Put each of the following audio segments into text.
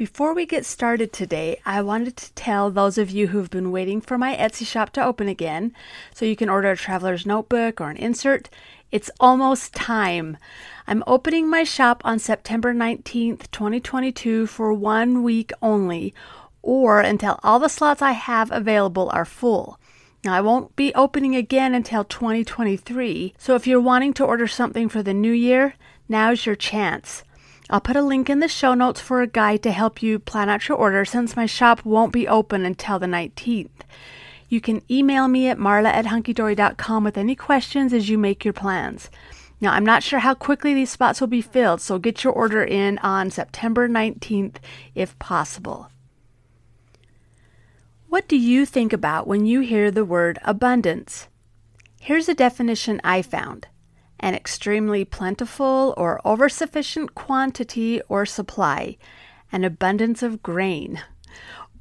Before we get started today, I wanted to tell those of you who've been waiting for my Etsy shop to open again so you can order a traveler's notebook or an insert. It's almost time. I'm opening my shop on September 19th, 2022 for one week only, or until all the slots I have available are full. Now, I won't be opening again until 2023, so if you're wanting to order something for the new year, now's your chance. I'll put a link in the show notes for a guide to help you plan out your order since my shop won't be open until the 19th. You can email me at marla at hunkydory.com with any questions as you make your plans. Now, I'm not sure how quickly these spots will be filled, so get your order in on September 19th if possible. What do you think about when you hear the word abundance? Here's a definition I found an extremely plentiful or oversufficient quantity or supply, an abundance of grain,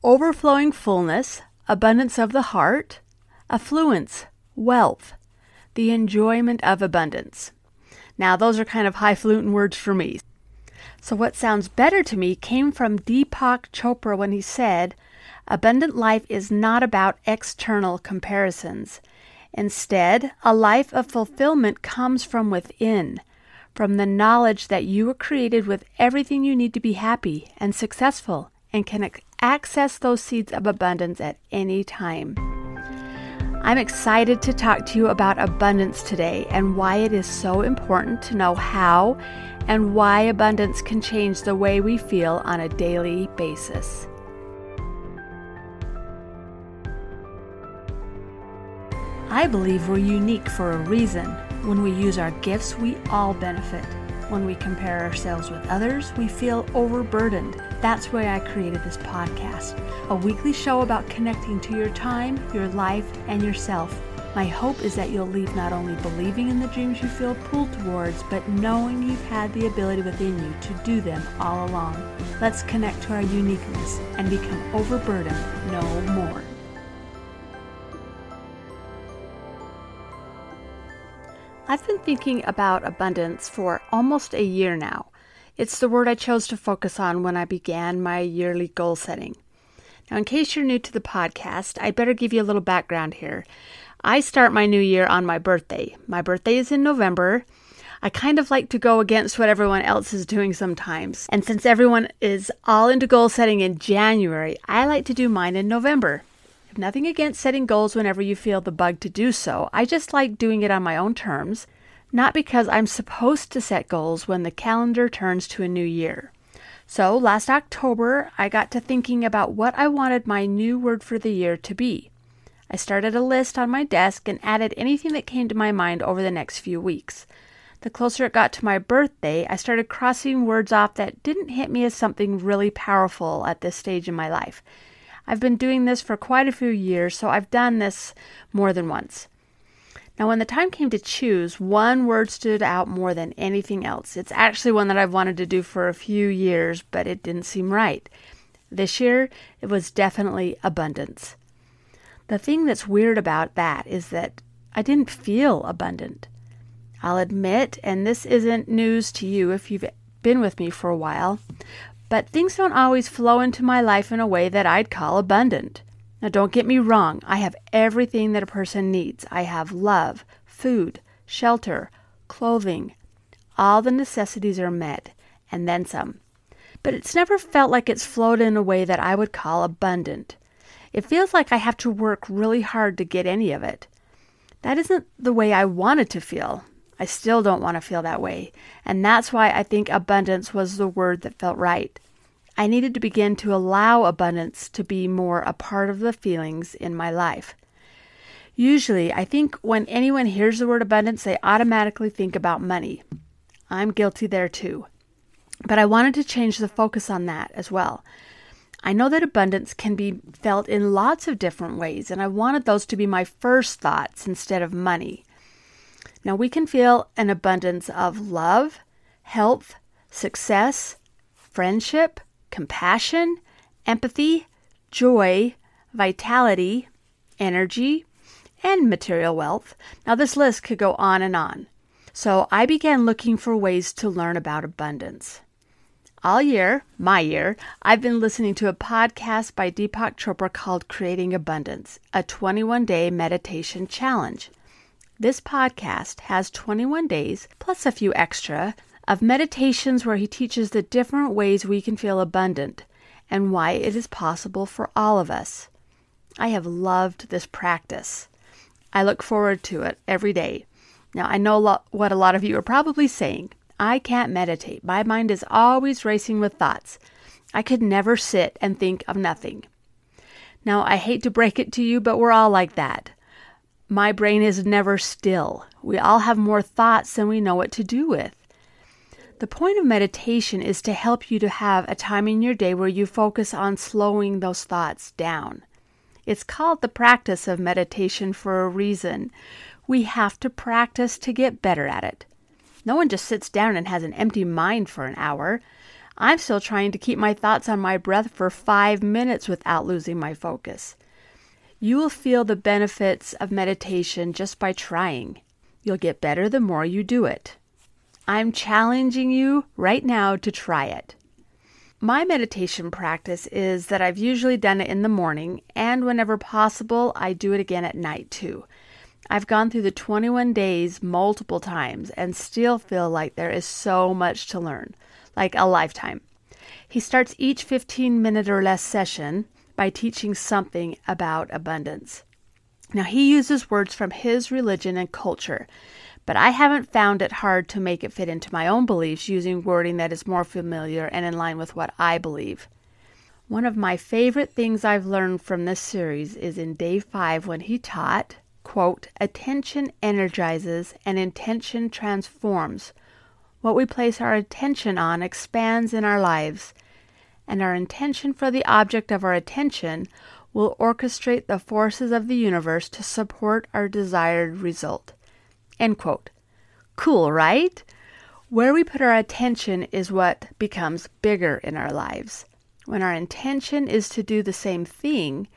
overflowing fullness, abundance of the heart, affluence, wealth, the enjoyment of abundance. Now, those are kind of highfalutin words for me. So, what sounds better to me came from Deepak Chopra when he said, Abundant life is not about external comparisons. Instead, a life of fulfillment comes from within, from the knowledge that you were created with everything you need to be happy and successful and can access those seeds of abundance at any time. I'm excited to talk to you about abundance today and why it is so important to know how and why abundance can change the way we feel on a daily basis. I believe we're unique for a reason. When we use our gifts, we all benefit. When we compare ourselves with others, we feel overburdened. That's why I created this podcast a weekly show about connecting to your time, your life, and yourself. My hope is that you'll leave not only believing in the dreams you feel pulled towards, but knowing you've had the ability within you to do them all along. Let's connect to our uniqueness and become overburdened no more. I've been thinking about abundance for almost a year now. It's the word I chose to focus on when I began my yearly goal setting. Now, in case you're new to the podcast, I'd better give you a little background here. I start my new year on my birthday. My birthday is in November. I kind of like to go against what everyone else is doing sometimes. And since everyone is all into goal setting in January, I like to do mine in November nothing against setting goals whenever you feel the bug to do so. I just like doing it on my own terms, not because I'm supposed to set goals when the calendar turns to a new year. So last October, I got to thinking about what I wanted my new word for the year to be. I started a list on my desk and added anything that came to my mind over the next few weeks. The closer it got to my birthday, I started crossing words off that didn't hit me as something really powerful at this stage in my life. I've been doing this for quite a few years, so I've done this more than once. Now, when the time came to choose, one word stood out more than anything else. It's actually one that I've wanted to do for a few years, but it didn't seem right. This year, it was definitely abundance. The thing that's weird about that is that I didn't feel abundant. I'll admit, and this isn't news to you if you've been with me for a while, but things don't always flow into my life in a way that I'd call abundant. Now, don't get me wrong, I have everything that a person needs. I have love, food, shelter, clothing. All the necessities are met, and then some. But it's never felt like it's flowed in a way that I would call abundant. It feels like I have to work really hard to get any of it. That isn't the way I wanted to feel. I still don't want to feel that way. And that's why I think abundance was the word that felt right. I needed to begin to allow abundance to be more a part of the feelings in my life. Usually, I think when anyone hears the word abundance, they automatically think about money. I'm guilty there too. But I wanted to change the focus on that as well. I know that abundance can be felt in lots of different ways, and I wanted those to be my first thoughts instead of money. Now, we can feel an abundance of love, health, success, friendship, compassion, empathy, joy, vitality, energy, and material wealth. Now, this list could go on and on. So, I began looking for ways to learn about abundance. All year, my year, I've been listening to a podcast by Deepak Chopra called Creating Abundance, a 21 day meditation challenge. This podcast has 21 days, plus a few extra, of meditations where he teaches the different ways we can feel abundant and why it is possible for all of us. I have loved this practice. I look forward to it every day. Now, I know what a lot of you are probably saying. I can't meditate. My mind is always racing with thoughts. I could never sit and think of nothing. Now, I hate to break it to you, but we're all like that. My brain is never still. We all have more thoughts than we know what to do with. The point of meditation is to help you to have a time in your day where you focus on slowing those thoughts down. It's called the practice of meditation for a reason. We have to practice to get better at it. No one just sits down and has an empty mind for an hour. I'm still trying to keep my thoughts on my breath for five minutes without losing my focus. You will feel the benefits of meditation just by trying. You'll get better the more you do it. I'm challenging you right now to try it. My meditation practice is that I've usually done it in the morning, and whenever possible, I do it again at night too. I've gone through the 21 days multiple times and still feel like there is so much to learn, like a lifetime. He starts each 15 minute or less session by teaching something about abundance. Now, he uses words from his religion and culture but I haven't found it hard to make it fit into my own beliefs using wording that is more familiar and in line with what I believe. One of my favorite things I've learned from this series is in day five when he taught, quote, attention energizes and intention transforms. What we place our attention on expands in our lives, and our intention for the object of our attention will orchestrate the forces of the universe to support our desired result. End quote. Cool, right? Where we put our attention is what becomes bigger in our lives. When our intention is to do the same thing,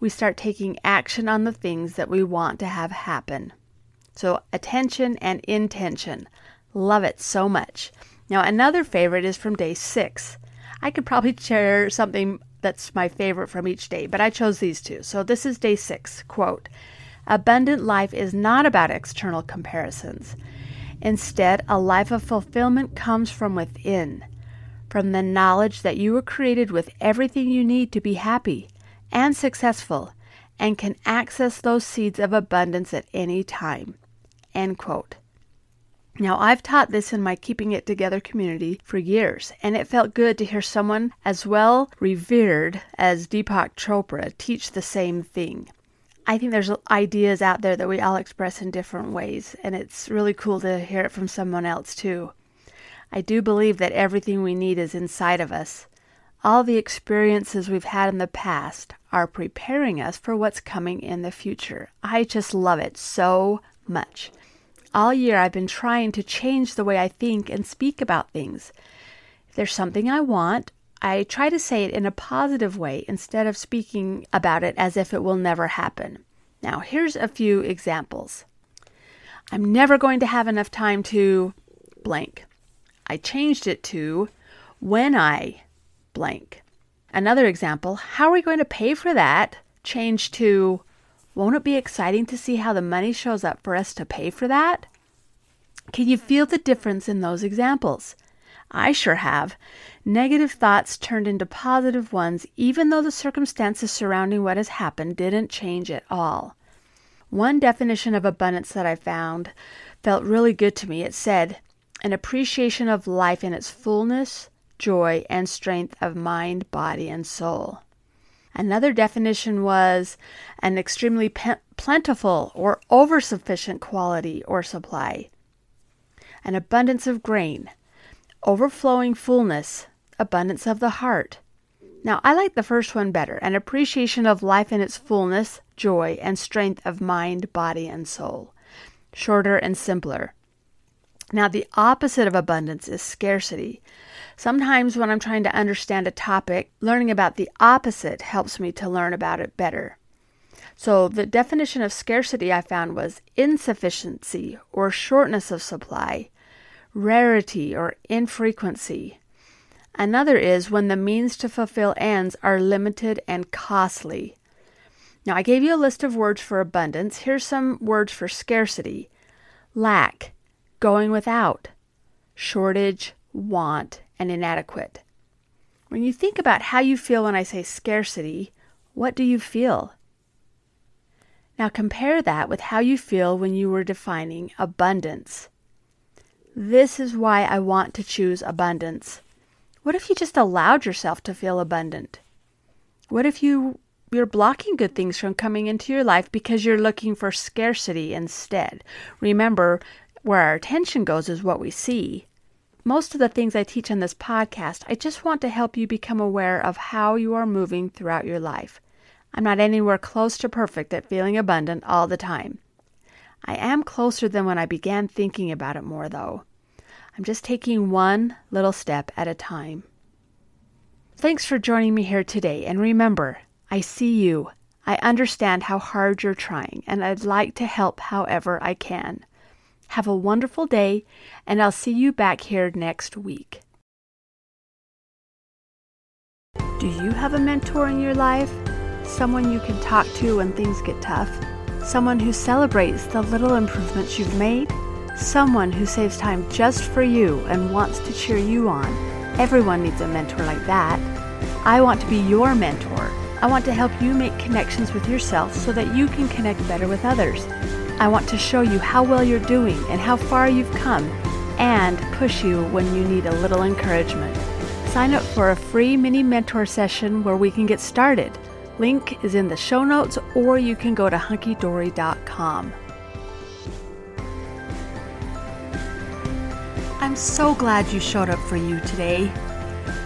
we start taking action on the things that we want to have happen. So, attention and intention. Love it so much. Now, another favorite is from day six. I could probably share something that's my favorite from each day, but I chose these two. So, this is day six. Quote Abundant life is not about external comparisons. Instead, a life of fulfillment comes from within, from the knowledge that you were created with everything you need to be happy and successful and can access those seeds of abundance at any time. End quote. Now, I've taught this in my Keeping It Together community for years, and it felt good to hear someone as well revered as Deepak Chopra teach the same thing. I think there's ideas out there that we all express in different ways, and it's really cool to hear it from someone else too. I do believe that everything we need is inside of us. All the experiences we've had in the past are preparing us for what's coming in the future. I just love it so much. All year I've been trying to change the way I think and speak about things. If there's something I want I try to say it in a positive way instead of speaking about it as if it will never happen. Now, here's a few examples. I'm never going to have enough time to blank. I changed it to when I blank. Another example, how are we going to pay for that? Changed to won't it be exciting to see how the money shows up for us to pay for that? Can you feel the difference in those examples? I sure have. Negative thoughts turned into positive ones, even though the circumstances surrounding what has happened didn't change at all. One definition of abundance that I found felt really good to me. It said, an appreciation of life in its fullness, joy, and strength of mind, body, and soul. Another definition was an extremely plentiful or oversufficient quality or supply, an abundance of grain, overflowing fullness, abundance of the heart. Now, I like the first one better an appreciation of life in its fullness, joy, and strength of mind, body, and soul. Shorter and simpler. Now, the opposite of abundance is scarcity. Sometimes when I'm trying to understand a topic, learning about the opposite helps me to learn about it better. So, the definition of scarcity I found was insufficiency or shortness of supply, rarity or infrequency, Another is when the means to fulfill ends are limited and costly. Now, I gave you a list of words for abundance. Here's some words for scarcity lack, going without, shortage, want, and inadequate. When you think about how you feel when I say scarcity, what do you feel? Now compare that with how you feel when you were defining abundance. This is why I want to choose abundance. What if you just allowed yourself to feel abundant? What if you you're blocking good things from coming into your life because you're looking for scarcity instead? Remember, where our attention goes is what we see. Most of the things I teach on this podcast, I just want to help you become aware of how you are moving throughout your life. I'm not anywhere close to perfect at feeling abundant all the time. I am closer than when I began thinking about it more, though. I'm just taking one little step at a time. Thanks for joining me here today, and remember, I see you. I understand how hard you're trying, and I'd like to help however I can. Have a wonderful day, and I'll see you back here next week. Do you have a mentor in your life? Someone you can talk to when things get tough? Someone who celebrates the little improvements you've made? Someone who saves time just for you and wants to cheer you on? Everyone needs a mentor like that. I want to be your mentor. I want to help you make connections with yourself so that you can connect better with others. I want to show you how well you're doing and how far you've come and push you when you need a little encouragement. Sign up for a free mini mentor session where we can get started. Link is in the show notes, or you can go to hunkydory.com. I'm so glad you showed up for you today.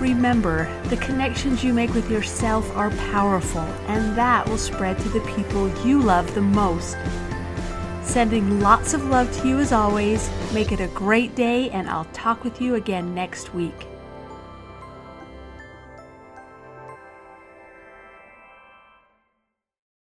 Remember, the connections you make with yourself are powerful, and that will spread to the people you love the most. Sending lots of love to you as always. Make it a great day, and I'll talk with you again next week.